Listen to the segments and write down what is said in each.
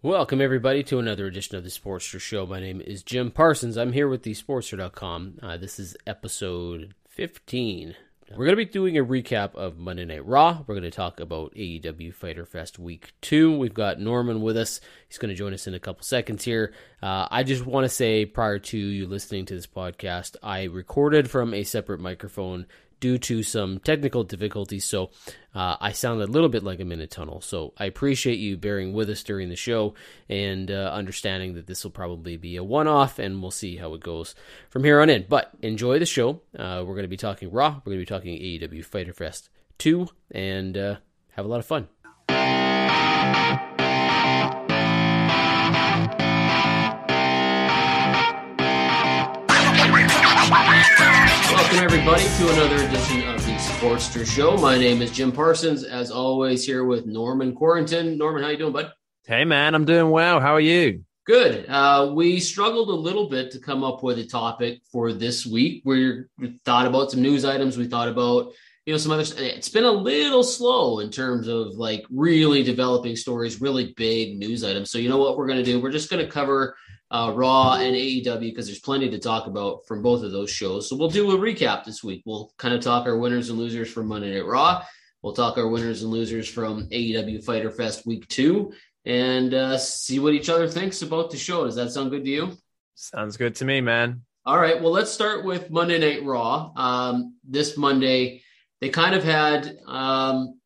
Welcome, everybody, to another edition of the Sportster Show. My name is Jim Parsons. I'm here with the Sportster.com. Uh, this is episode 15. We're going to be doing a recap of Monday Night Raw. We're going to talk about AEW Fyter Fest Week 2. We've got Norman with us. He's going to join us in a couple seconds here. Uh, I just want to say, prior to you listening to this podcast, I recorded from a separate microphone due to some technical difficulties. So uh, I sound a little bit like I'm in a tunnel. So I appreciate you bearing with us during the show and uh, understanding that this will probably be a one off and we'll see how it goes from here on in. But enjoy the show. Uh, we're going to be talking Raw, we're going to be talking AEW Fyter Fest 2, and uh, have a lot of fun. Welcome, everybody, to another edition of the Sportster Show. My name is Jim Parsons, as always, here with Norman Quarrington. Norman, how you doing, bud? Hey, man, I'm doing well. How are you? Good. Uh, we struggled a little bit to come up with a topic for this week. We thought about some news items. We thought about you know some other. It's been a little slow in terms of like really developing stories, really big news items. So you know what we're going to do? We're just going to cover uh, Raw and AEW because there's plenty to talk about from both of those shows. So we'll do a recap this week. We'll kind of talk our winners and losers from Monday Night Raw. We'll talk our winners and losers from AEW Fyter Fest Week Two, and uh, see what each other thinks about the show. Does that sound good to you? Sounds good to me, man. All right. Well, let's start with Monday Night Raw. Um, this Monday, they kind of had um,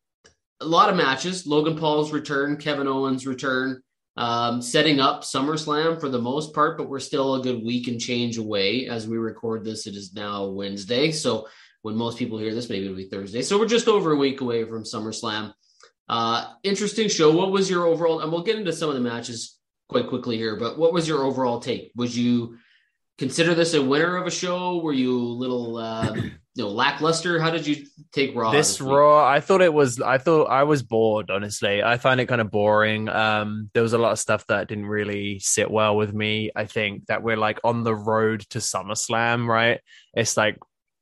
a lot of matches. Logan Paul's return, Kevin Owens' return um, setting up SummerSlam for the most part, but we're still a good week and change away as we record this. It is now Wednesday. So when most people hear this, maybe it'll be Thursday. So we're just over a week away from SummerSlam. Uh, interesting show. What was your overall, and we'll get into some of the matches quite quickly here, but what was your overall take? Was you consider this a winner of a show? Were you a little, uh, you know, lackluster? How did you take Raw? This, Raw, I thought it was. I thought I was bored. Honestly, I find it kind of boring. Um, there was a lot of stuff that didn't really sit well with me. I think that we're like on the road to SummerSlam, right? It's like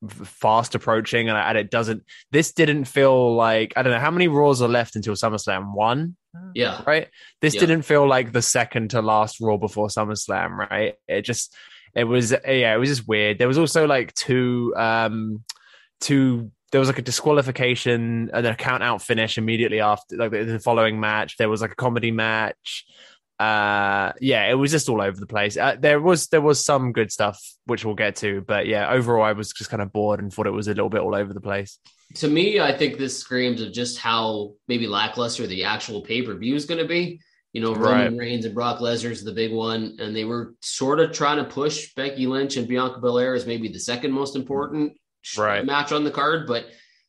fast approaching, and, and it doesn't. This didn't feel like I don't know how many Raws are left until SummerSlam. One. Yeah. Right. This Yeah. didn't feel like the second to last Raw before SummerSlam. Right. It just it was yeah it was just weird. There was also like two um two there was like a disqualification and a count out finish immediately after like the, following match. There was like a comedy match. Uh yeah it was just all over the place. Uh, there was there was some good stuff which we'll get to but yeah overall i was just kind of bored and thought it was a little bit all over the place. To me, I think this screams of just how maybe lackluster the actual pay per view is going to be. You know, Roman Right. Reigns and Brock Lesnar is the big one, and they were sort of trying to push Becky Lynch and Bianca Belair as maybe the second most important Right. match on the card. But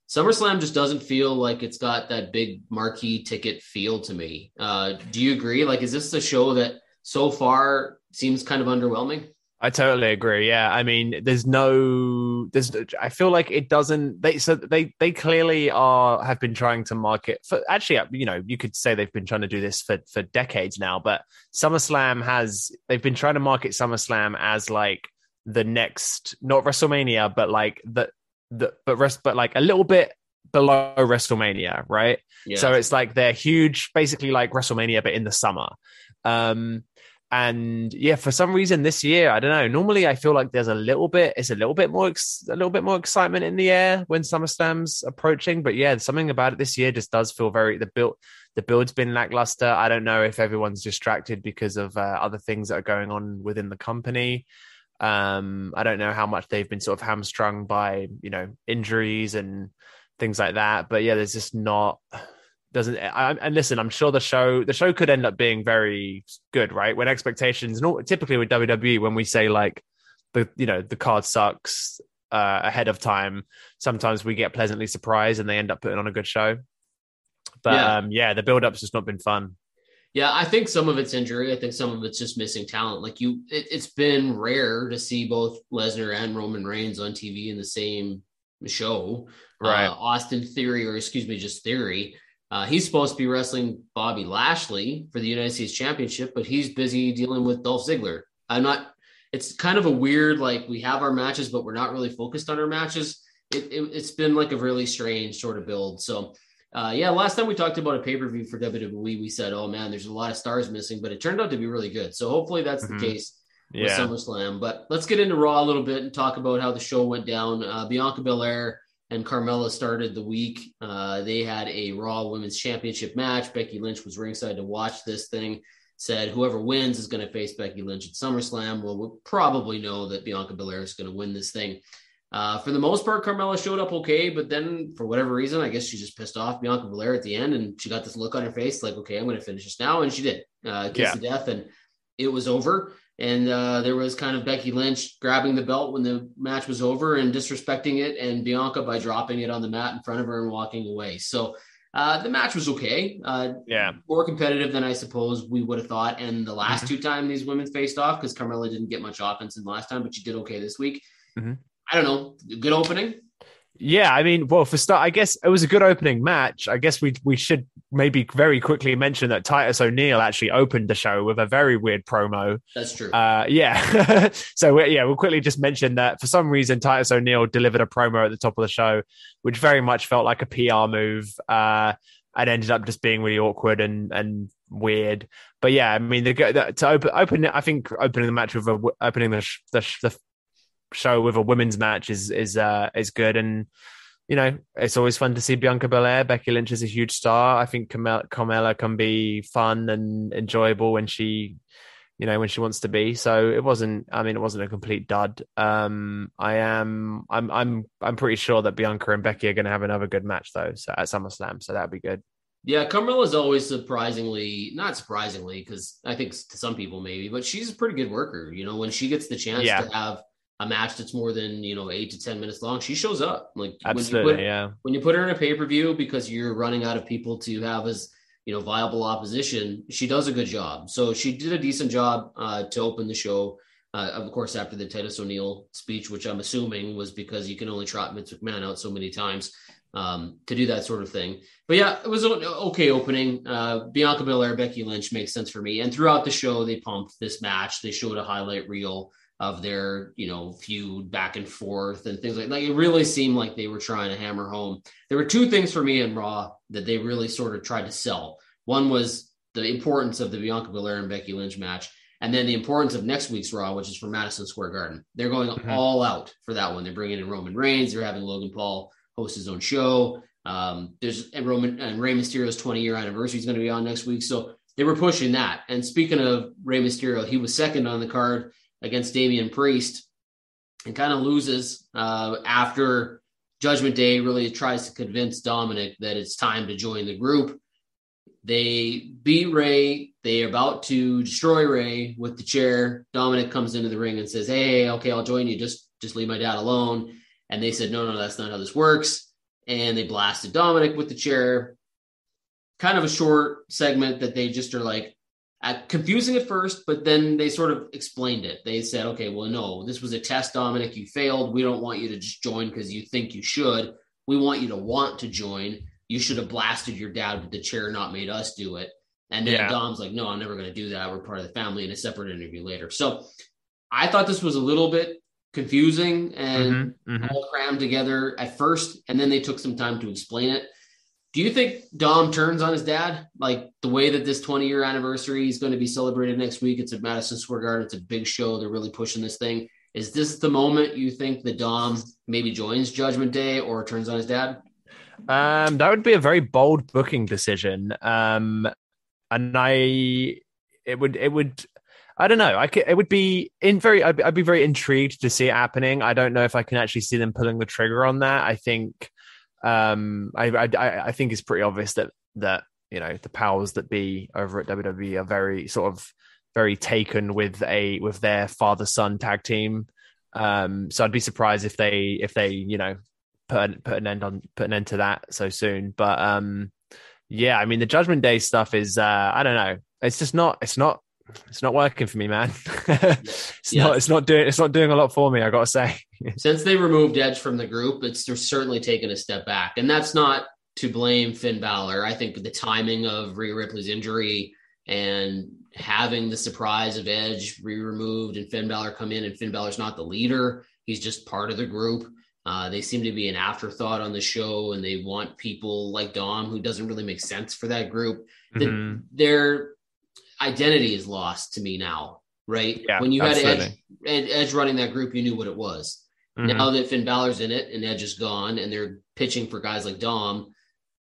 SummerSlam just doesn't feel like it's got that big marquee ticket feel to me. Uh, do you agree? Like, is this a show that so far seems kind of underwhelming? I totally agree. Yeah, I mean, there's no, there's. I feel like it doesn't. They so they they clearly are have been trying to market for. Actually, uh, you know, you could say they've been trying to do this for for decades now. But SummerSlam has they've been trying to market SummerSlam as like the next, not WrestleMania, but like the the but rest, but like a little bit below WrestleMania, right? Yeah. So it's like they're huge, basically like WrestleMania, but in the summer. Um, and yeah, for some reason this year, I don't know. Normally, I feel like there's a little bit, it's a little bit more, ex- a little bit more excitement in the air when SummerSlam's approaching. But yeah, something about it this year just does feel very the build. The build's been lackluster. I don't know if everyone's distracted because of uh, other things that are going on within the company. Um, I don't know how much they've been sort of hamstrung by you know injuries and things like that. But yeah, there's just not doesn't I, and listen i'm sure the show the show could end up being very good right when expectations typically with wwe when we say like the you know the card sucks uh, ahead of time sometimes we get pleasantly surprised and they end up putting on a good show but Yeah. um yeah the build-up's just not been fun Yeah, I think some of it's injury. I think some of it's just missing talent. Like you, it, it's been rare to see both Lesnar and Roman Reigns on TV in the same show. Right. Uh, Austin Theory, or excuse me, just Theory. Uh, he's supposed to be wrestling Bobby Lashley for the United States Championship, but he's busy dealing with Dolph Ziggler. I'm not. It's kind of a weird like we have our matches, but we're not really focused on our matches. It, it, it's been like a really strange sort of build. So uh, yeah, last time we talked about a pay per view for WWE, we said, "Oh man, there's a lot of stars missing," but it turned out to be really good. So hopefully that's Mhm. the case with SummerSlam. But let's get into Raw a little bit and talk about how the show went down. Uh, Bianca Belair and Carmella started the week. Uh, they had a Raw Women's Championship match. Becky Lynch was ringside to watch this thing. Said whoever wins is going to face Becky Lynch at SummerSlam. Well, we'll probably know that Bianca Belair is going to win this thing. Uh, for the most part, Carmella showed up okay, but then for whatever reason, I guess she just pissed off Bianca Belair at the end, and she got this look on her face, like, "Okay, I'm going to finish this now," and she did, uh, kiss Yeah. to death, and it was over. And uh, there was kind of Becky Lynch grabbing the belt when the match was over and disrespecting it, and Bianca by dropping it on the mat in front of her and walking away. So uh, the match was okay. Uh, yeah more competitive than I suppose we would have thought. And the last Mm-hmm. two time these women faced off, because Carmella didn't get much offense in the last time, but she did okay this week. Mhm. I don't know. Good opening. Yeah, I mean, well, for start, I guess it was a good opening match. I guess we we should maybe very quickly mention that Titus O'Neil actually opened the show with a very weird promo. That's true. Uh, yeah, so we- yeah, we'll quickly just mention that for some reason Titus O'Neil delivered a promo at the top of the show, which very much felt like a PR move, uh, and ended up just being really awkward and and weird. But yeah, I mean, the, the to open open, I think opening the match with a opening the sh- the, sh- the show with a women's match is is uh is good and you know it's always fun to see Bianca Belair. Becky Lynch is a huge star. I think Carmella, Carmella can be fun and enjoyable when she you know when she wants to be. So it wasn't. I mean, it wasn't a complete dud. Um, I am. I'm. I'm. I'm pretty sure that Bianca and Becky are going to have another good match though. So at SummerSlam, so that'd be good. yeah, Carmella's always surprisingly, not surprisingly, because I think to some people maybe, but she's a pretty good worker. You know, when she gets the chance Yeah. to have a match that's more than you know eight to ten minutes long, she shows up. Like when you put- yeah. when you put her in a pay per view because you're running out of people to have as you know viable opposition, she does a good job. So she did a decent job uh, to open the show. Uh, of course, after the Titus O'Neil speech, which I'm assuming was because you can only trot Vince McMahon out so many times um, to do that sort of thing. But yeah, it was an okay opening. Uh, Bianca Belair, Becky Lynch makes sense for me. And throughout the show, they pumped this match. They showed a highlight reel of their, you know, feud back and forth and things like like it really seemed like they were trying to hammer home. There were two things for me in Raw that they really sort of tried to sell. One was the importance of the Bianca Belair and Becky Lynch match, and then the importance of next week's Raw, which is for Madison Square Garden. They're going Mhm. all out for that one. They're bringing in Roman Reigns. They're having Logan Paul host his own show. Um, there's and Roman and Rey Mysterio's 20 year anniversary is going to be on next week, so they were pushing that. And speaking of Rey Mysterio, he was second on the card against Damian Priest and kind of loses uh, after Judgment Day really tries to convince Dominic that it's time to join the group. They beat Rey. They are about to destroy Rey with the chair. Dominic comes into the ring and says, "Hey, okay, I'll join you. Just just leave my dad alone." And they said, "No, no, that's not how this works." And they blasted Dominic with the chair. Kind of a short segment that they just are like, confusing at first, but then they sort of explained it. They said, okay, well, no, this was a test, Dominic. You failed. We don't want you to just join because you think you should. We want you to want to join. You should have blasted your dad with the chair, not made us do it. And then Yeah. Dom's like, no, I'm never going to do that. We're part of the family in a separate interview later. So I thought this was a little bit confusing and Mhm, mhm. all crammed together at first, and then they took some time to explain it. Do you think Dom turns on his dad? Like the way that this 20 year anniversary is going to be celebrated next week? It's at Madison Square Garden. It's a big show. They're really pushing this thing. Is this the moment you think that Dom maybe joins Judgment Day or turns on his dad? Um, that would be a very bold booking decision. Um, and I, it would, it would, I don't know. I could, it would be in very, I'd, I'd be very intrigued to see it happening. I don't know if I can actually see them pulling the trigger on that. I think, um, I, I, I think it's pretty obvious that that you know the powers that be over at WWE are very sort of very taken with a with their father son tag team. Um, so I'd be surprised if they if they you know put put an end on put an end to that so soon. But um, yeah, I mean the Judgment Day stuff is uh, I don't know. It's just not. It's not. It's not working for me, man. it's Yeah. not. It's not doing. It's not doing a lot for me. I gotta say. Since they removed Edge from the group, it's they're certainly taken a step back. And that's not to blame Finn Balor. I think the timing of Rhea Ripley's injury and having the surprise of Edge re removed and Finn Balor come in, and Finn Balor's not the leader. He's just part of the group. Uh, they seem to be an afterthought on the show, and they want people like Dom, who doesn't really make sense for that group. The- Mhm. Identity is lost to me now, right? Yeah, when you had Edge, Edge running that group, you knew what it was. Mhm. Now that Finn Balor's in it and Edge is gone, and they're pitching for guys like Dom,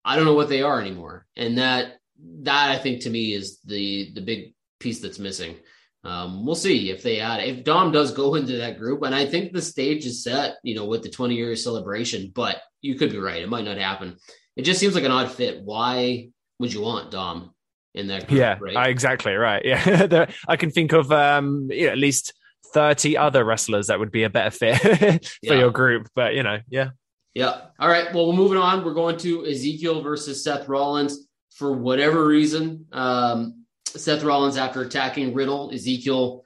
I don't know what they are anymore. And that that I think to me is the the big piece that's missing. Um, we'll see if they add if Dom does go into that group, and I think the stage is set, you know, with the 20 year celebration. But you could be right; it might not happen. It just seems like an odd fit. Why would you want Dom in that group? Yeah, right? exactly right. Yeah, I can think of um, you know, at least thirty other wrestlers that would be a better fit for Yeah. your group. But you know, yeah, Yeah. All right. Well, we're moving on. We're going to Ezekiel versus Seth Rollins. For whatever reason, um, Seth Rollins, after attacking Riddle, Ezekiel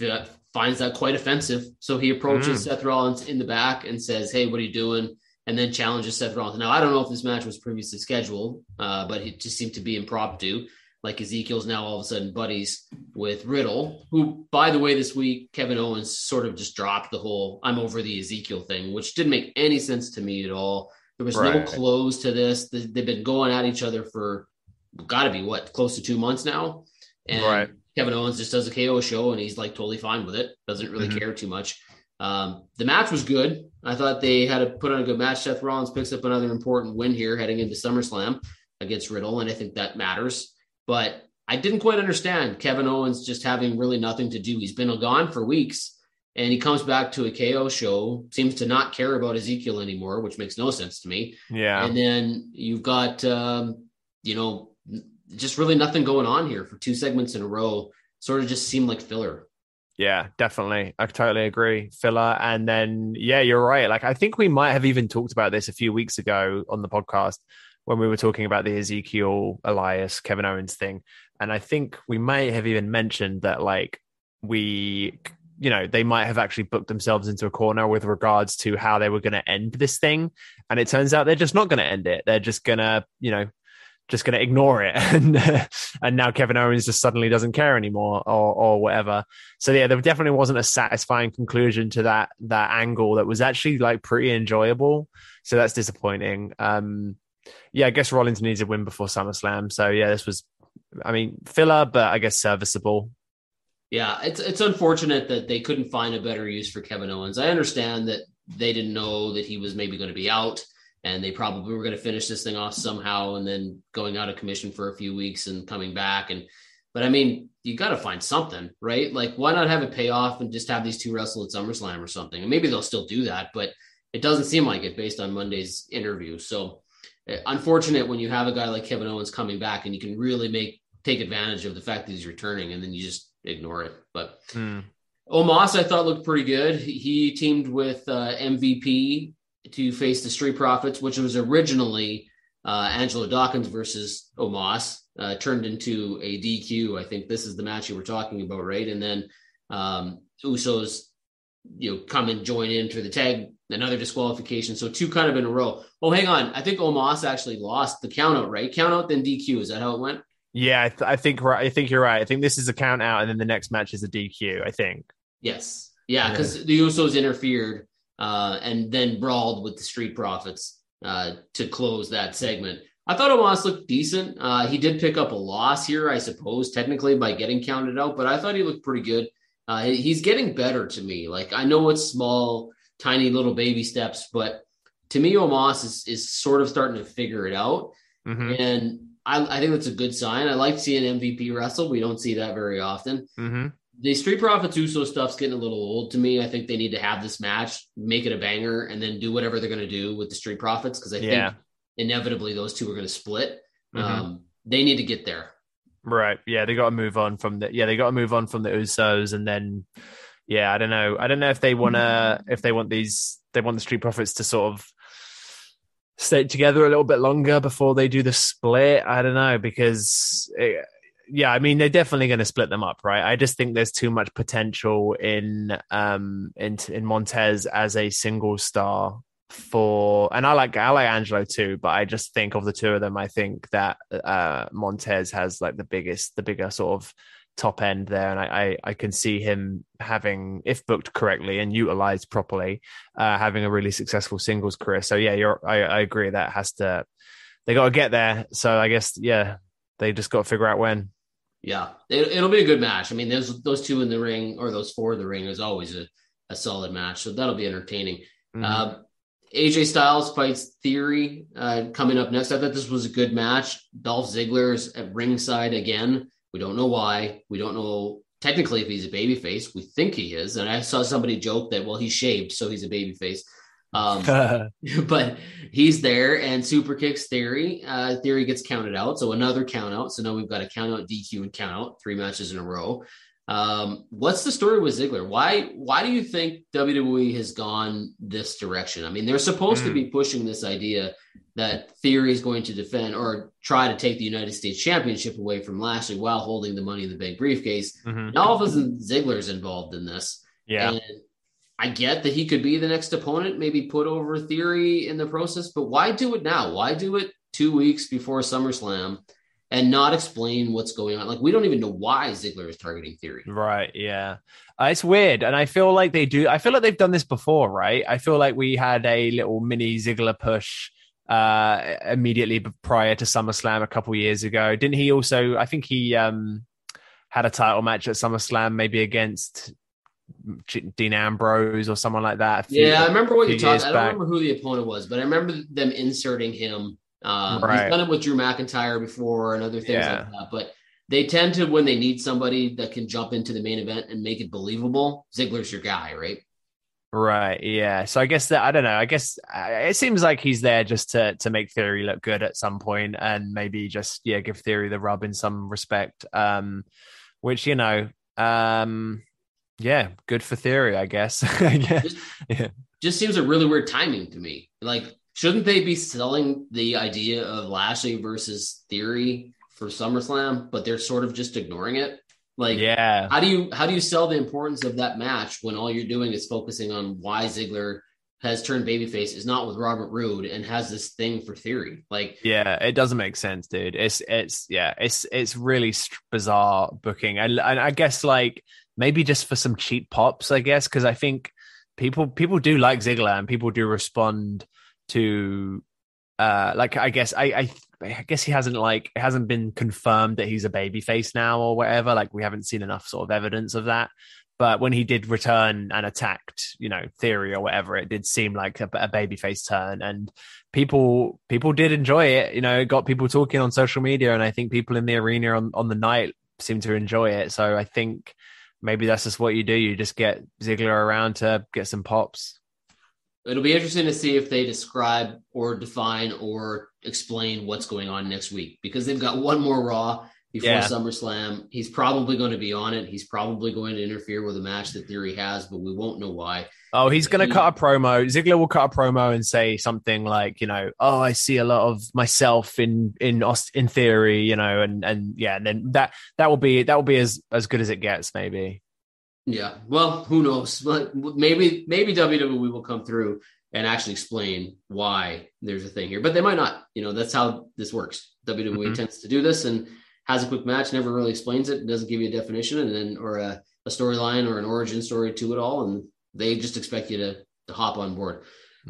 f- finds that quite offensive. So he approaches Mm. Seth Rollins in the back and says, Hey, what are you doing? And then challenges Seth Rollins. Now, I don't know if this match was previously scheduled, uh, but it just seemed to be impromptu. Like Ezekiel's now all of a sudden buddies with Riddle, who, by the way, this week, Kevin Owens sort of just dropped the whole I'm over the Ezekiel thing, which didn't make any sense to me at all. There was no close to this. They- They've been going at each other for got to be what, close to two months now. And Right. Kevin Owens just does a KO show and he's like totally fine with it, doesn't really Mhm. care too much. Um, the match was good. I thought they had to put on a good match. Seth Rollins picks up another important win here heading into SummerSlam against Riddle, and I think that matters. But I didn't quite understand Kevin Owens just having really nothing to do. He's been gone for weeks, and he comes back to a KO show, seems to not care about Ezekiel anymore, which makes no sense to me. yeah, And then you've got, um, you know, just really nothing going on here for two segments in a row. Sort of just seemed like filler. yeah, definitely. I totally agree, filler. And then yeah, you're right. Like I think we might have even talked about this a few weeks ago on the podcast when we were talking about the Ezekiel Elias Kevin Owens thing, and I think we may have even mentioned that like we you know they might have actually booked themselves into a corner with regards to how they were going to end this thing. And it turns out they're just not going to end it. They're just going to you know just going to ignore it. And and now Kevin Owens just suddenly doesn't care anymore or or whatever. So yeah there definitely wasn't a satisfying conclusion to that that angle that was actually like pretty enjoyable. So that's disappointing. Um yeah I guess Rollins needs a win before SummerSlam so yeah this was I mean filler but I guess serviceable Yeah, it's it's unfortunate that they couldn't find a better use for Kevin Owens. I understand that they didn't know that he was maybe going to be out, and they probably were going to finish this thing off somehow, and then going out of commission for a few weeks and coming back. And but I mean, you got to find something, right? Like, why not have it pay off and just have these two wrestle at SummerSlam or something? And maybe they'll still do that, but it doesn't seem like it based on Monday's interview. So unfortunate when you have a guy like Kevin Owens coming back and you can really make take advantage of the fact that he's returning, and then you just ignore it. But Hmm. Omos, I thought looked pretty good. He teamed with uh, MVP to face the Street Profits, which was originally uh, Angelo Dawkins versus Omos uh, turned into a DQ. I think this is the match you were talking about, right? And then um, Usos, you know, come and join in for the tag, another disqualification. So two kind of in a row. Oh, hang on. I think Omos actually lost the count out, right? Count out, then DQ. Is that how it went? Yeah, I, th- I think I think you're right. I think this is a count out, and then the next match is a DQ. I think. Yes. Yeah, because the Usos interfered uh, and then brawled with the Street Profits uh, to close that segment. I thought Omos looked decent. Uh, he did pick up a loss here, I suppose, technically by getting counted out, but I thought he looked pretty good. Uh, he's getting better to me. Like I know it's small, tiny little baby steps, but to me, Omos is is sort of starting to figure it out, Mhm. and I, I think that's a good sign. I like seeing MVP wrestle. We don't see that very often. Mm-hmm. The Street Profits Uso stuff's getting a little old to me. I think they need to have this match, make it a banger, and then do whatever they're going to do with the Street Profits because I Yeah. think inevitably those two are going to split. Mhm. Um, they need to get there. Right. Yeah, they got to move on from the. Yeah, they got to move on from the Usos, and then. Yeah, I don't know. I don't know if they want to. If they want these, they want the Street Profits to sort of stay together a little bit longer before they do the split. I don't know because. It, yeah, I mean they're definitely going to split them up, right? I just think there's too much potential in um in in Montez as a single star for and I like I like Angelo too, but I just think of the two of them, I think that uh Montez has like the biggest the bigger sort of top end there and I, I I can see him having if booked correctly and utilized properly uh having a really successful singles career. So yeah, you're I, I agree that has to they got to get there. So I guess yeah, they just got to figure out when. Yeah, it, it'll be a good match. I mean, those those two in the ring or those four in the ring is always a, a solid match, so that'll be entertaining. Mhm. Uh, AJ Styles fights Theory uh, coming up next. I thought this was a good match. Dolph Ziggler's at ringside again. We don't know why. We don't know technically if he's a babyface. We think he is. And I saw somebody joke that, well, he's shaved, so he's a babyface. Um, but he's there and super kicks Theory. Uh, Theory gets counted out. So another count out. So now we've got a count out, DQ, and count out, three matches in a row. Um, what's the story with Ziggler? Why why do you think WWE has gone this direction? I mean, they're supposed to Hmm. be pushing this idea that Theory is going to defend or try to take the United States Championship away from Lashley while holding the Money in the Bank briefcase. Mhm. Now all of a sudden Ziggler's involved in this. Yeah. And I get that he could be the next opponent, maybe put over Theory in the process, but why do it now? Why do it two weeks before SummerSlam and not explain what's going on? Like, we don't even know why Ziggler is targeting Theory. Right. Yeah. Uh, it's weird. And I feel like they do. I feel like they've done this before, right? I feel like we had a little mini Ziggler push uh immediately prior to SummerSlam a couple years ago. Didn't he also I think he um had a title match at SummerSlam maybe against Dean Ambrose or someone like that. few- Yeah, I remember what you talked. I don't back. remember who the opponent was, but I remember them inserting him. Um, Right. He's done it with Drew McIntyre before and other things Yeah. like that. But they tend to, when they need somebody that can jump into the main event and make it believable, Ziggler's your guy, right? Right. Yeah. So I guess that I don't know. I guess uh, it seems like he's there just to to make Theory look good at some point, and maybe just yeah give Theory the rub in some respect. Um, which you know, um, yeah, good for Theory, I guess. Guess. Just, Yeah. just seems a really weird timing to me. Like, shouldn't they be selling the idea of Lashley versus Theory for SummerSlam, but they're sort of just ignoring it? Like, yeah. how do you how do you sell the importance of that match when all you're doing is focusing on why Ziggler has turned babyface is not with Robert Roode and has this thing for Theory? Like, Yeah, it doesn't make sense, dude. It's it's yeah, it's it's really bizarre booking, and and I guess like maybe just for some cheap pops, I guess, because I think people people do like Ziggler and people do respond to uh like I guess I I I guess he hasn't like it hasn't been confirmed that he's a babyface now or whatever. Like we haven't seen enough sort of evidence of that. But when he did return and attacked, you know, Theory or whatever, it did seem like a, a babyface turn, and people people did enjoy it. You know, it got people talking on social media, and I think people in the arena on on the night seemed to enjoy it. So I think maybe that's just what you do. You just get Ziggler around to get some pops. It'll be interesting to see if they describe or define or explain what's going on next week because they've got one more Raw before Yeah. SummerSlam. He's probably going to be on it. He's probably going to interfere with a match that Theory has, but we won't know why. Oh, he's going He- to cut a promo. Ziggler will cut a promo and say something like, you know, oh, I see a lot of myself in in in theory, you know, and and yeah, and then that that will be that will be as as good as it gets, maybe. Yeah. Well, who knows? But maybe maybe WWE will come through and actually explain why there's a thing here, but they might not. You know, that's how this works. WWE Mhm. tends to do this and has a quick match, never really explains it, doesn't give you a definition, and then or a, a storyline or an origin story to it all, and they just expect you to to hop on board.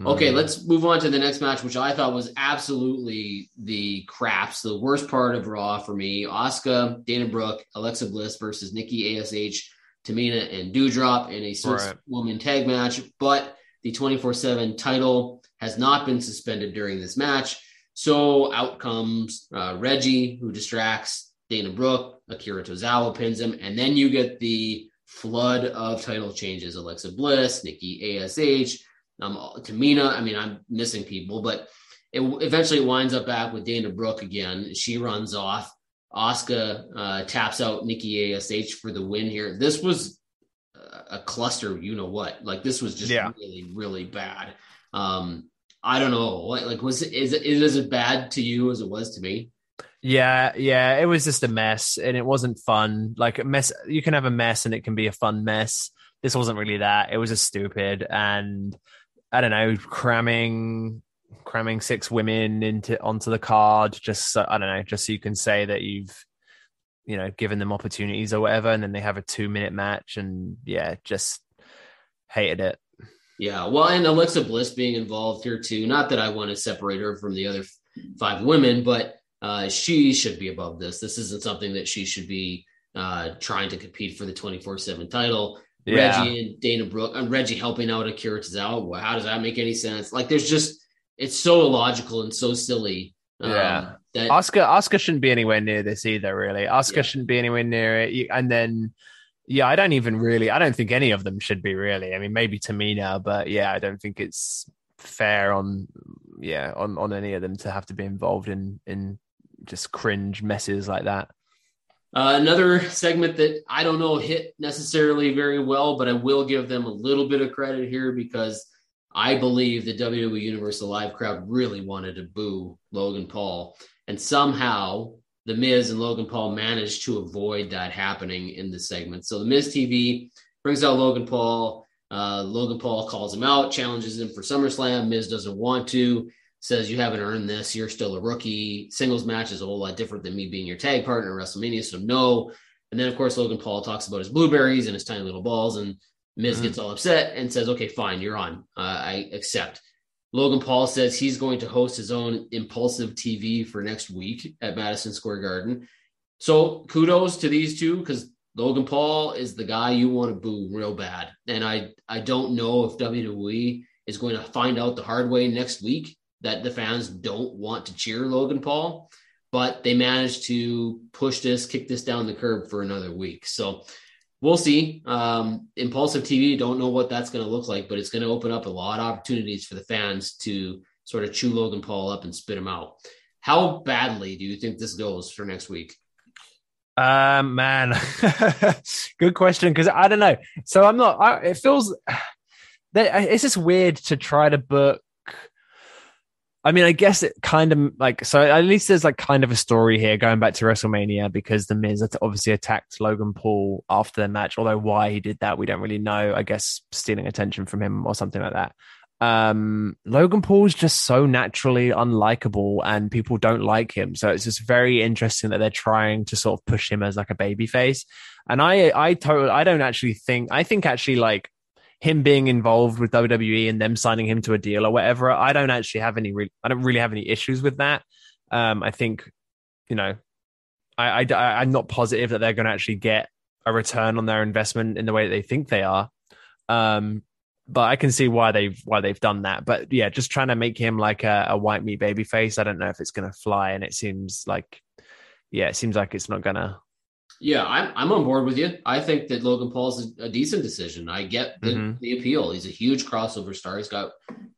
Okay, Mm. let's move on to the next match, which I thought was absolutely the craps, the worst part of Raw for me. Asuka, Dana Brooke, Alexa Bliss versus Nikki Ash, Tamina, and Doudrop in a six Right. woman tag match. But the 24 7 title has not been suspended during this match. So out comes uh, Reggie, who distracts Dana Brooke. Akira Tozawa pins him. And then you get the flood of title changes Alexa Bliss, Nikki ASH, um, Tamina. I mean, I'm missing people, but it eventually winds up back with Dana Brooke again. She runs off. Asuka uh, taps out Nikki ASH for the win here. This was a cluster, you know what? Like this was just Yeah. really, really bad. Um, I don't know. Like, like was it is it is as bad to you as it was to me? Yeah, yeah, it was just a mess and it wasn't fun. Like a mess, you can have a mess and it can be a fun mess. This wasn't really that. It was just stupid and I don't know, cramming cramming six women into onto the card just so, I don't know, just so you can say that you've you know, given them opportunities or whatever and then they have a 2 minute match and yeah, just hated it. Yeah, well, and Alexa Bliss being involved here too. Not that I want to separate her from the other five women, but uh, she should be above this. This isn't something that she should be uh, trying to compete for the twenty four seven title. Yeah. Reggie and Dana Brooke, and Reggie helping out Akira Tozawa. How does that make any sense? Like, there's just it's so illogical and so silly. um, Yeah. that Oscar Oscar shouldn't be anywhere near this either, really. Oscar Yeah. shouldn't be anywhere near it. And then, yeah, I don't even really, I don't think any of them should be really. I mean, maybe Tamina, but yeah, I don't think it's fair on, yeah, on on any of them to have to be involved in in just cringe messes like that. Uh, another segment that I don't know hit necessarily very well, but I will give them a little bit of credit here because I believe the WWE Universal Live crowd really wanted to boo Logan Paul. And somehow The Miz and Logan Paul managed to avoid that happening in the segment. So The Miz TV brings out Logan Paul. Uh, Logan Paul calls him out, challenges him for SummerSlam. Miz doesn't want to says you haven't earned this. You're still a rookie. Singles match is a whole lot different than me being your tag partner at WrestleMania. So no. And then of course Logan Paul talks about his blueberries and his tiny little balls, and Miz Mhm. gets all upset and says, "Okay, fine, you're on. Uh, I accept." Logan Paul says he's going to host his own Impaulsive TV for next week at Madison Square Garden. So kudos to these two because Logan Paul is the guy you want to boo real bad. And I I don't know if WWE is going to find out the hard way next week that the fans don't want to cheer Logan Paul, but they managed to push this, kick this down the curb for another week. So we'll see. Um, Impaulsive TV, don't know what that's going to look like, but it's going to open up a lot of opportunities for the fans to sort of chew Logan Paul up and spit him out. How badly do you think this goes for next week? Um, man, good question. Because I don't know. So I'm not. I, it feels that it's just weird to try to book. I mean, I guess it kind of like so. At least there's like kind of a story here going back to WrestleMania because the Miz obviously attacked Logan Paul after the match. Although why he did that, we don't really know. I guess stealing attention from him or something like that. Um, Logan Paul's just so naturally unlikable, and people don't like him. So it's just very interesting that they're trying to sort of push him as like a baby face. And I, I totally, I don't actually think. I think actually like him being involved with WWE and them signing him to a deal or whatever, I don't actually have any, I don't really have any issues with that. Um, I think, you know, I, I, I'm not positive that they're going to actually get a return on their investment in the way that they think they are. Um, but I can see why they've why they've done that. But yeah, just trying to make him like a, a white meat baby face. I don't know if it's going to fly, and it seems like, yeah, it seems like it's not gonna. Yeah, I'm I'm on board with you. I think that Logan Paul's a, a decent decision. I get the, Mhm. the appeal. He's a huge crossover star. He's got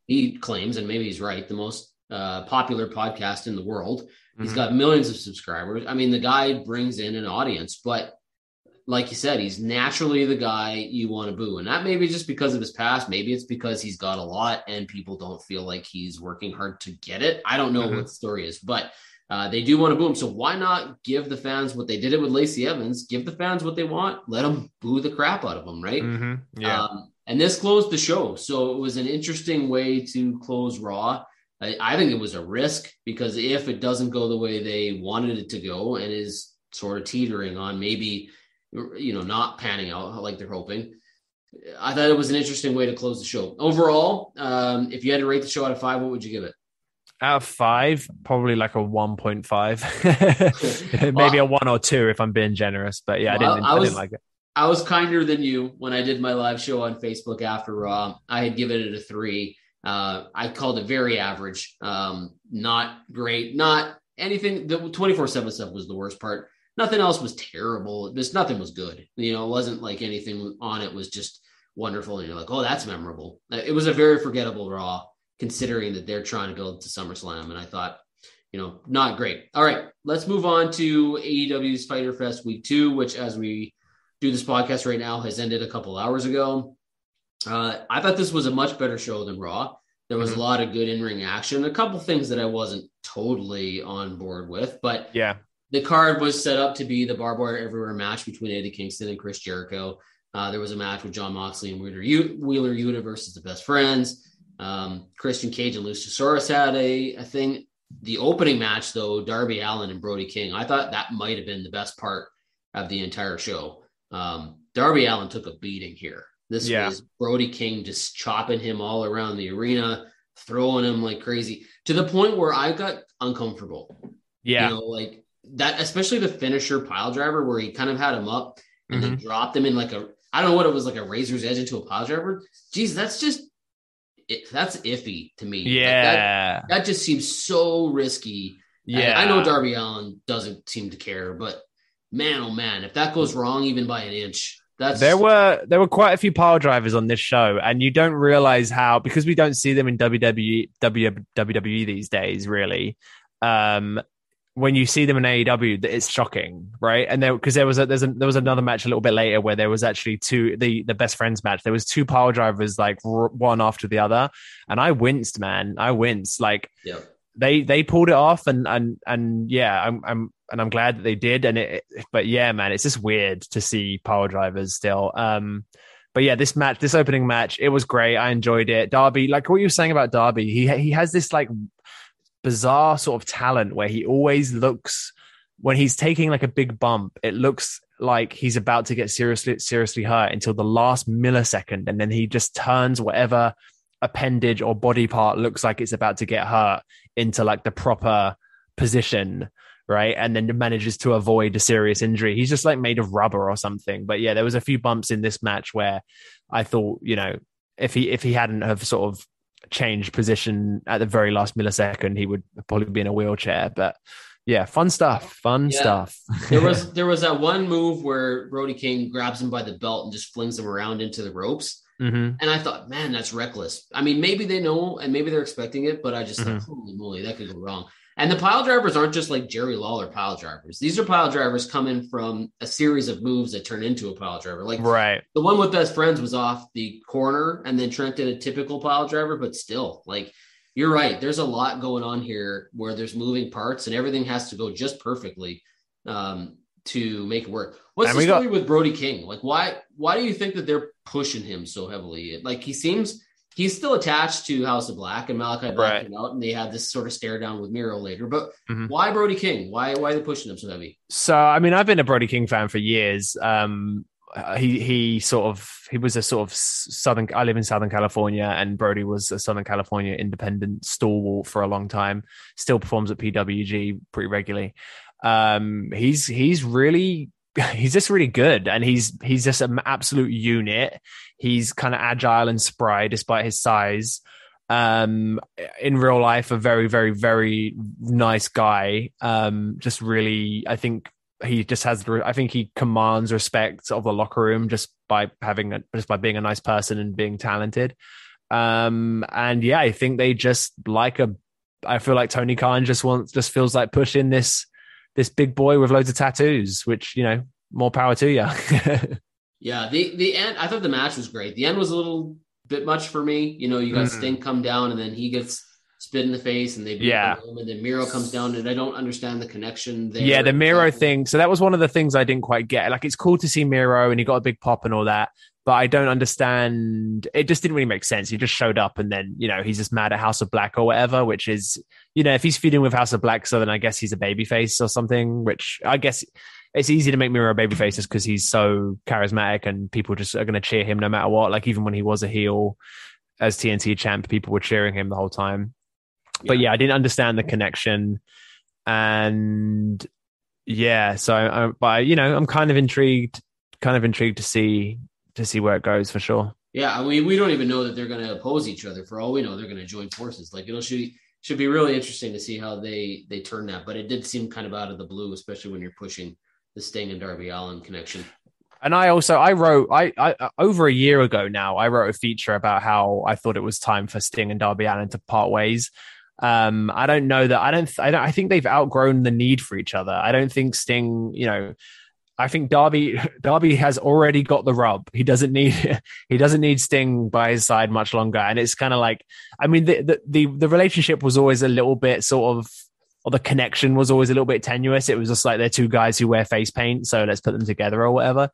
he claims, and maybe he's right, the most uh, popular podcast in the world. He's Mhm. got millions of subscribers. I mean, the guy brings in an audience, but like you said, he's naturally the guy you want to boo. And that may be just because of his past. Maybe it's because he's got a lot and people don't feel like he's working hard to get it. I don't know Mhm. what the story is, but uh, they do want to boo him. So why not give the fans what they did it with Lacey Evans? Give the fans what they want. Let them boo the crap out of them, right? Mhm. Yeah. Um, and this closed the show. So it was an interesting way to close Raw. I, I think it was a risk because if it doesn't go the way they wanted it to go and is sort of teetering on maybe, you know, not panning out like they're hoping, I thought it was an interesting way to close the show. Overall, um, if you had to rate the show out of five, what would you give it? Out of five, probably like a 1.5. Maybe a one or two if I'm being generous. But yeah, I didn't, I I, didn't like it. I was kinder than you when I did my live show on Facebook after Raw. I had given it a three. Uh, I called it very average, um, not great, not anything. The 24 7 stuff was the worst part. Nothing else was terrible. This nothing was good. You know, it wasn't like anything on it was just wonderful. And you're like, oh, that's memorable. Uh, It was a very forgettable Raw, considering that they're trying to go to SummerSlam. And I thought, you know, not great. All right, let's move on to AEW's Fyter Fest Week Two, which, as we do this podcast right now has ended a couple hours ago. Uh, I thought this was a much better show than Raw. There was Mhm. a lot of good in ring action, a couple things that I wasn't totally on board with, but Yeah. the card was set up to be the barbed wire everywhere match between Eddie Kingston and Chris Jericho. Uh, there was a match with Jon Moxley and Wheeler, U- Wheeler Yuta versus the Best Friends. Um, Christian Cage and Luchasaurus had a, a thing. The opening match, though, Darby Allin and Brody King, I thought that might have been the best part of the entire show. Um, Darby Allin took a beating here. This Yeah. was Brody King just chopping him all around the arena, throwing him like crazy to the point where I got uncomfortable. Yeah. You know, like that, especially the finisher pile driver where he kind of had him up and Mm-hmm. then dropped him in like a, I don't know what it was, like a razor's edge into a pile driver. Geez, that's just, it, that's iffy to me. Like, that, yeah. that just seems so risky. Yeah. I know Darby Allin doesn't seem to care, but man, oh man, if that goes wrong even by an inch, that's There were there were quite a few pile drivers on this show, and you don't realize how because we don't see them in WWE WWE these days, really. Um, when you see them in AEW, that it's shocking, right? And there because there was a there's a, there was another match a little bit later where there was actually two the the best friends match. There was two power drivers like r- one after the other, and I winced, man. I winced like Yep. they they pulled it off and and and yeah i'm i'm and i'm glad that they did and it but yeah man it's just weird to see power drivers still um but yeah this match this opening match it was great i enjoyed it darby like what you were saying about darby he he has this like bizarre sort of talent where he always looks when he's taking like a big bump it looks like he's about to get seriously seriously hurt until the last millisecond and then he just turns whatever appendage or body part looks like it's about to get hurt into like the proper position right? And then manages to avoid a serious injury. He's just like made of rubber or something. But yeah there was a few bumps in this match where i thought you know if he if he hadn't have sort of changed position at the very last millisecond he would probably be in a wheelchair but yeah fun stuff fun Yeah. stuff there was there was that one move where Brody King grabs him by the belt and just flings him around into the ropes. hmm And I thought, man, that's reckless. I mean, maybe they know and maybe they're expecting it, but I just thought, holy moly, that could go wrong. And the pile drivers aren't just like Jerry Lawler pile drivers. These are pile drivers coming from a series of moves that turn into a pile driver. Like right the one with best friends was off the corner, and then Trent did a typical pile driver, but still, like you're right. There's a lot going on here where there's moving parts, and everything has to go just perfectly um, to make it work. What's And the got- story with Brody King? Like, why why do you think that they're pushing him so heavily? Like, he seems he's still attached to House of Black, and Malachi Black Right. came out, and they had this sort of stare down with Miro later. But Mhm. why Brody King? Why why are they pushing him so heavy? So I mean, I've been a Brody King fan for years. Um, uh, he he sort of he was a sort of southern. I live in Southern California, and Brody was a Southern California independent stalwart for a long time. Still performs at PWG pretty regularly. Um, he's he's really he's just really good, and he's he's just an absolute unit. He's kind of agile and spry despite his size. Um in real life a very very very nice guy. Um just really i think he just has i think he commands respect of the locker room just by having a, just by being a nice person and being talented. Um and yeah i think they just like a I feel like Tony Khan just wants just feels like pushing this this big boy with loads of tattoos, which you know, more power to you. yeah, the the end. I thought the match was great. The end was a little bit much for me. You know, you got mm. Sting come down and then he gets spit in the face and they beat yeah. him and then Miro comes down and I don't understand the connection there. Yeah, the Miro thing. So that was one of the things I didn't quite get. Like it's cool to see Miro and he got a big pop and all that, but I don't understand. It just didn't really make sense. He just showed up and then, you know, he's just mad at House of Black or whatever, which is, you know, if he's feuding with House of Black, so then I guess he's a babyface or something, which I guess it's easy to make Miro a babyface just because he's so charismatic and people just are going to cheer him no matter what. Like even when he was a heel as TNT champ, people were cheering him the whole time. Yeah. But yeah, I didn't understand the connection. And yeah, so, I, but you know, I'm kind of intrigued, kind of intrigued to see to see where it goes for sure. Yeah, I mean, we don't even know that they're going to oppose each other. For all we know, they're going to join forces. Like it'll should should be really interesting to see how they they turn that. But it did seem kind of out of the blue, especially when you're pushing the Sting and Darby Allin connection. And I also I wrote I, I over a year ago now I wrote a feature about how I thought it was time for Sting and Darby Allin to part ways. Um, I don't know that I don't I don't I think they've outgrown the need for each other. I don't think Sting, you know, I think Darby Darby has already got the rub. He doesn't need he doesn't need Sting by his side much longer. And it's kind of like I mean the, the the the relationship was always a little bit sort of or the connection was always a little bit tenuous. It was just like they're two guys who wear face paint, so let's put them together or whatever.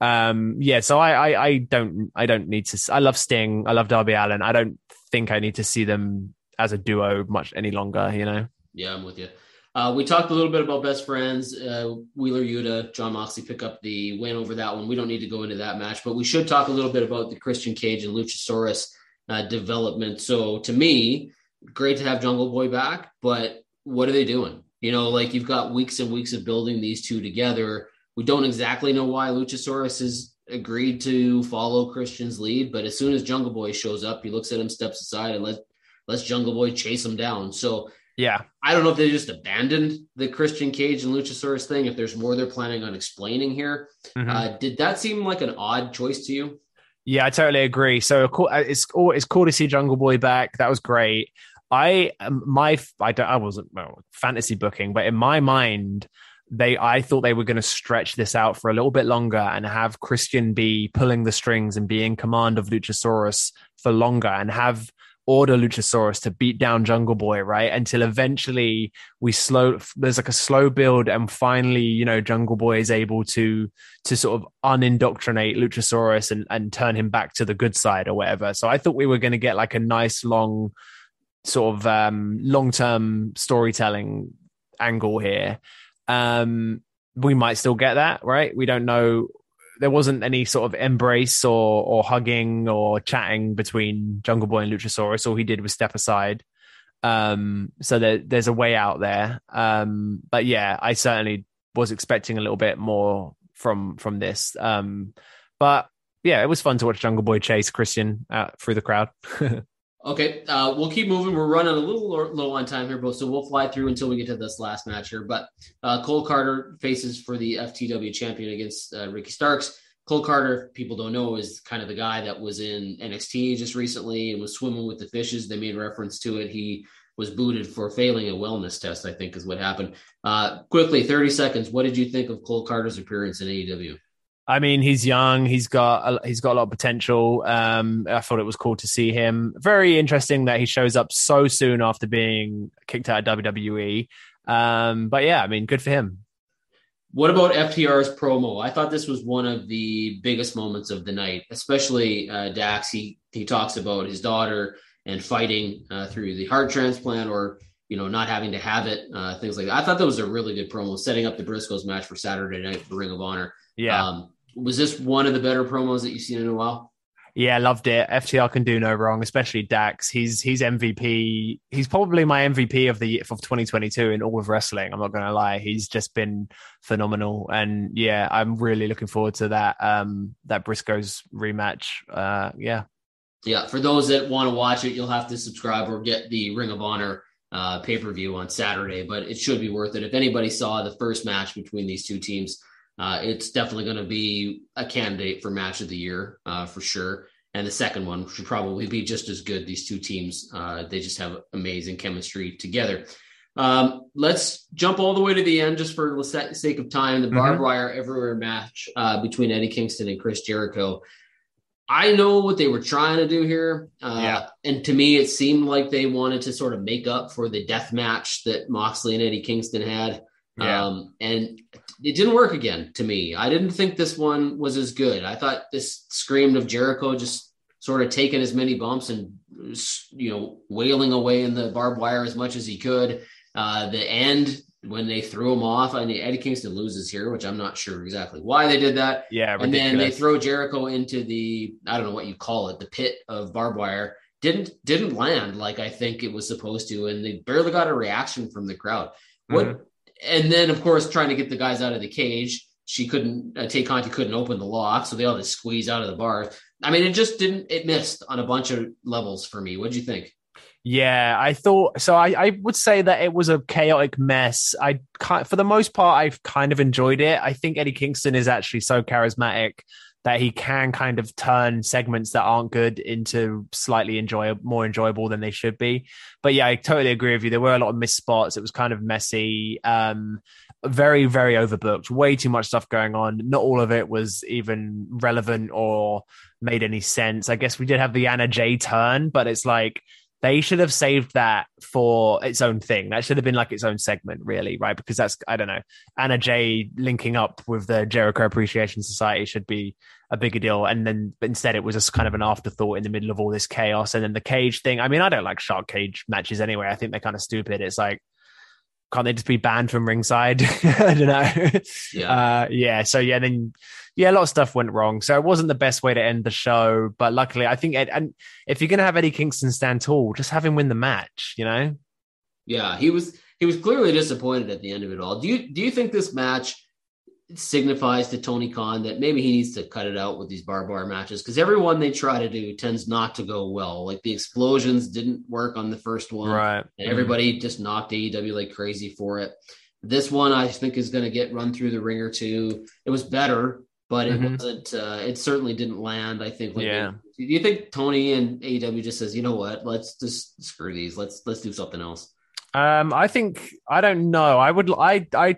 Um, yeah, so I, I I don't I don't need to I love Sting, I love Darby Allin. I don't think I need to see them as a duo much any longer, you know. Yeah, I'm with you. Uh, we talked a little bit about best friends. Uh, Wheeler Yuta, Jon Moxley pick up the win over that one. We don't need to go into that match, but we should talk a little bit about the Christian Cage and Luchasaurus uh, development. So to me, great to have Jungle Boy back, but what are they doing? You know, like you've got weeks and weeks of building these two together. We don't exactly know why Luchasaurus has agreed to follow Christian's lead, but as soon as Jungle Boy shows up, he looks at him, steps aside, and let lets Jungle Boy chase him down. So yeah. I don't know if they just abandoned the Christian Cage and Luchasaurus thing, if there's more they're planning on explaining here. Mm-hmm. Uh, did that seem like an odd choice to you? Yeah, I totally agree. So uh, it's it's cool to see Jungle Boy back. That was great. I um, my I don't I wasn't well, fantasy booking, but in my mind, they I thought they were going to stretch this out for a little bit longer and have Christian be pulling the strings and be in command of Luchasaurus for longer and have order Luchasaurus to beat down Jungle Boy, right? Until eventually we slow there's like a slow build and finally, you know, Jungle Boy is able to to sort of unindoctrinate Luchasaurus and, and turn him back to the good side or whatever. So I thought we were gonna get like a nice long sort of um long term storytelling angle here. Um we might still get that, right? We don't know there wasn't any sort of embrace or or hugging or chatting between Jungle Boy and Luchasaurus. All he did was step aside. Um, so there, there's a way out there. Um, but yeah, I certainly was expecting a little bit more from from this. Um, but yeah, it was fun to watch Jungle Boy chase Christian out through the crowd. Okay, uh, we'll keep moving. We're running a little low on time here, both, so we'll fly through until we get to this last match here. But uh, Cole Karter faces for the FTW champion against uh, Ricky Starks. Cole Karter, people don't know, is kind of the guy that was in NXT just recently and was swimming with the fishes. They made reference to it. He was booted for failing a wellness test, I think is what happened. Uh, quickly, 30 seconds. What did you think of Cole Karter's appearance in AEW? I mean, he's young. He's got a, he's got a lot of potential. Um, I thought it was cool to see him. Very interesting that he shows up so soon after being kicked out of WWE. Um, but yeah, I mean, good for him. What about FTR's promo? I thought this was one of the biggest moments of the night, especially uh, Dax. He he talks about his daughter and fighting uh, through the heart transplant, or you know, not having to have it, uh, things like that. I thought that was a really good promo, setting up the Briscoes match for Saturday night for Ring of Honor. Yeah. Um, was this one of the better promos that you've seen in a while? Yeah, loved it. FTR can do no wrong, especially Dax. He's he's MVP. He's probably my MVP of the of 2022 in all of wrestling. I'm not going to lie. He's just been phenomenal, and yeah, I'm really looking forward to that um that Briscoes rematch. Uh, yeah, yeah. For those that want to watch it, you'll have to subscribe or get the Ring of Honor uh, pay per view on Saturday. But it should be worth it. If anybody saw the first match between these two teams uh, it's definitely going to be a candidate for match of the year uh, for sure. and the second one should probably be just as good. These two teams, uh, they just have amazing chemistry together. Um, let's jump all the way to the end just for the sake of time. The barbed mm-hmm. wire everywhere match uh, between Eddie Kingston and Chris Jericho. I know what they were trying to do here. Uh, yeah. And to me, it seemed like they wanted to sort of make up for the death match that Moxley and Eddie Kingston had. Yeah. Um, and it didn't work again to me. I didn't think this one was as good. I thought this screamed of Jericho just sort of taking as many bumps and, you know, wailing away in the barbed wire as much as he could. Uh, the end when they threw him off, I mean, Eddie Kingston loses here, which I'm not sure exactly why they did that. Yeah, ridiculous. and then they throw Jericho into the I don't know what you call it, the pit of barbed wire. Didn't didn't land like I think it was supposed to, and they barely got a reaction from the crowd. What? Mm-hmm. And then of course trying to get the guys out of the cage. She couldn't. Uh, Tay Conti couldn't open the lock, so they all just squeeze out of the bars. I mean, it just didn't. It missed on a bunch of levels for me. What do you think? Yeah, I thought so. I, I would say that it was a chaotic mess. I for the most part, I've kind of enjoyed it. I think Eddie Kingston is actually so charismatic that he can kind of turn segments that aren't good into slightly enjoy more enjoyable than they should be. But yeah, I totally agree with you. There were a lot of missed spots. It was kind of messy. Um, very, very overbooked. Way too much stuff going on. Not all of it was even relevant or made any sense. I guess we did have the Anna Jay turn, but it's like they should have saved that for its own thing. That should have been like its own segment, really, right? Because that's I don't know. Anna Jay linking up with the Jericho Appreciation Society should be a bigger deal, and then instead it was just kind of an afterthought in the middle of all this chaos. And then the cage thing. I mean, I don't like shark cage matches anyway. I think they're kind of stupid. It's like can't they just be banned from ringside? I don't know. Yeah. Uh, yeah. So yeah, then yeah, a lot of stuff went wrong. So it wasn't the best way to end the show. But luckily, I think Ed, and if you're gonna have Eddie Kingston stand tall, just have him win the match. You know? Yeah, he was he was clearly disappointed at the end of it all. Do you do you think this match signifies to Tony Khan that maybe he needs to cut it out with these barbed wire matches because everyone they try to do tends not to go well. Like the explosions didn't work on the first one, right? And everybody just knocked AEW like crazy for it. This one I think is going to get run through the ringer too. It was better, but it mm-hmm. wasn't. Uh, it certainly didn't land. I think. Like yeah. do you think Tony and AEW just says, you know what? Let's just screw these. Let's let's do something else. Um, I think I don't know. I would. I I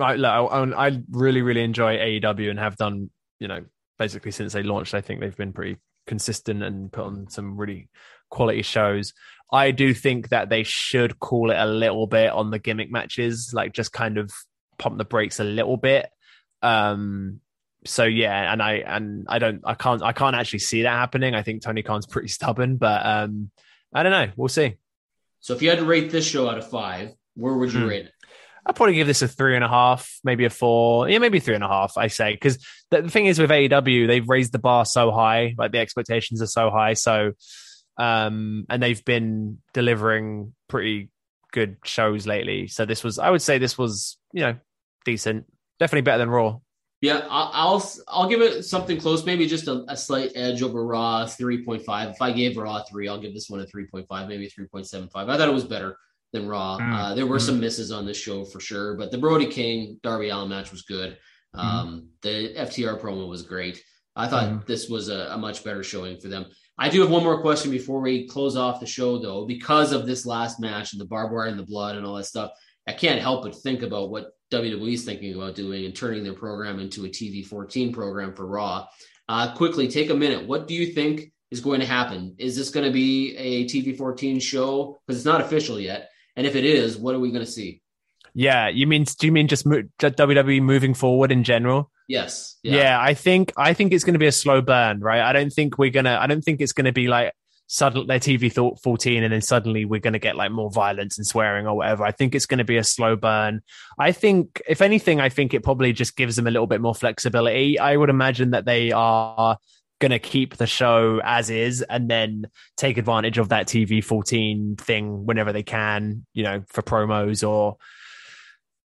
I, look, I, I really, really enjoy AEW and have done, you know, basically since they launched. I think they've been pretty consistent and put on some really quality shows. I do think that they should call it a little bit on the gimmick matches, like just kind of pump the brakes a little bit. Um, so yeah, and I and I don't, I can't, I can't actually see that happening. I think Tony Khan's pretty stubborn, but um, I don't know. We'll see. So if you had to rate this show out of five, where would you hmm. rate it? I'd probably give this a three and a half, maybe a four. Yeah, maybe three and a half, I say. Because the, the, thing is with AEW, they've raised the bar so high, like the expectations are so high. So, um, and they've been delivering pretty good shows lately. So this was, I would say this was, you know, decent. Definitely better than Raw. Yeah, I'll I'll give it something close, maybe just a, a slight edge over Raw, three point five. If I gave Raw three, I'll give this one a three point five, maybe three point seven five. I thought it was better than Raw. Mm. Uh, there were some misses on this show for sure, but the Brody King Darby Allin match was good. Mm. Um, the FTR promo was great. I thought mm. this was a, a, much better showing for them. I do have one more question before we close off the show, though, because of this last match and the barbed wire and the blood and all that stuff. I can't help but think about what WWE's thinking about doing and turning their program into a TV 14 program for Raw. Uh, quickly, take a minute. What do you think is going to happen? Is this going to be a TV 14 show? Because it's not official yet. And if it is, what are we going to see? Yeah, you mean do you mean just mo- WWE moving forward in general? Yes. Yeah. yeah, I think I think it's going to be a slow burn, right? I don't think we're gonna. I don't think it's going to be like suddenly their TV thought 14 and then suddenly we're going to get like more violence and swearing or whatever. I think it's going to be a slow burn. I think if anything, I think it probably just gives them a little bit more flexibility. I would imagine that they are going to keep the show as is and then take advantage of that TV 14 thing whenever they can, you know, for promos or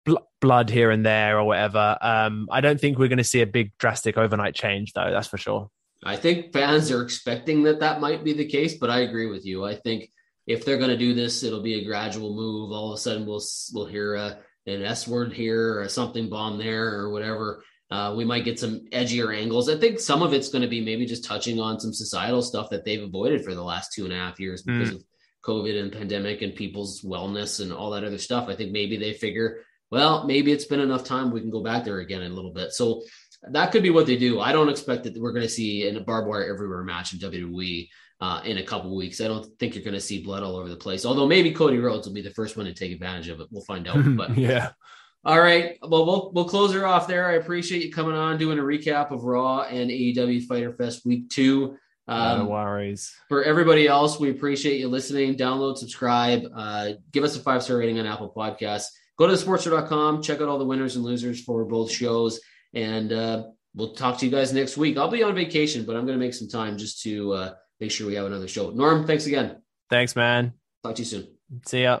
bl- blood here and there or whatever. Um, I don't think we're going to see a big drastic overnight change though. That's for sure. I think fans are expecting that that might be the case, but I agree with you. I think if they're going to do this, it'll be a gradual move. All of a sudden, we'll we'll hear a, an S word here or something bomb there or whatever. Uh, we might get some edgier angles. I think some of it's going to be maybe just touching on some societal stuff that they've avoided for the last two and a half years because mm. of COVID and pandemic and people's wellness and all that other stuff. I think maybe they figure, well, maybe it's been enough time. We can go back there again in a little bit. So that could be what they do. I don't expect that we're going to see in a barbed wire everywhere match in WWE uh, in a couple weeks. I don't think you're going to see blood all over the place. Although maybe Cody Rhodes will be the first one to take advantage of it. We'll find out. But yeah. All right. Well, we'll we'll close her off there. I appreciate you coming on, doing a recap of Raw and AEW Fyter Fest Week Two. Um, no worries. For everybody else, we appreciate you listening. Download, subscribe, uh, give us a five star rating on Apple Podcasts. Go to thesportster.com, check out all the winners and losers for both shows, and uh, we'll talk to you guys next week. I'll be on vacation, but I'm going to make some time just to uh, make sure we have another show. Norm, thanks again. Thanks, man. Talk to you soon. See ya.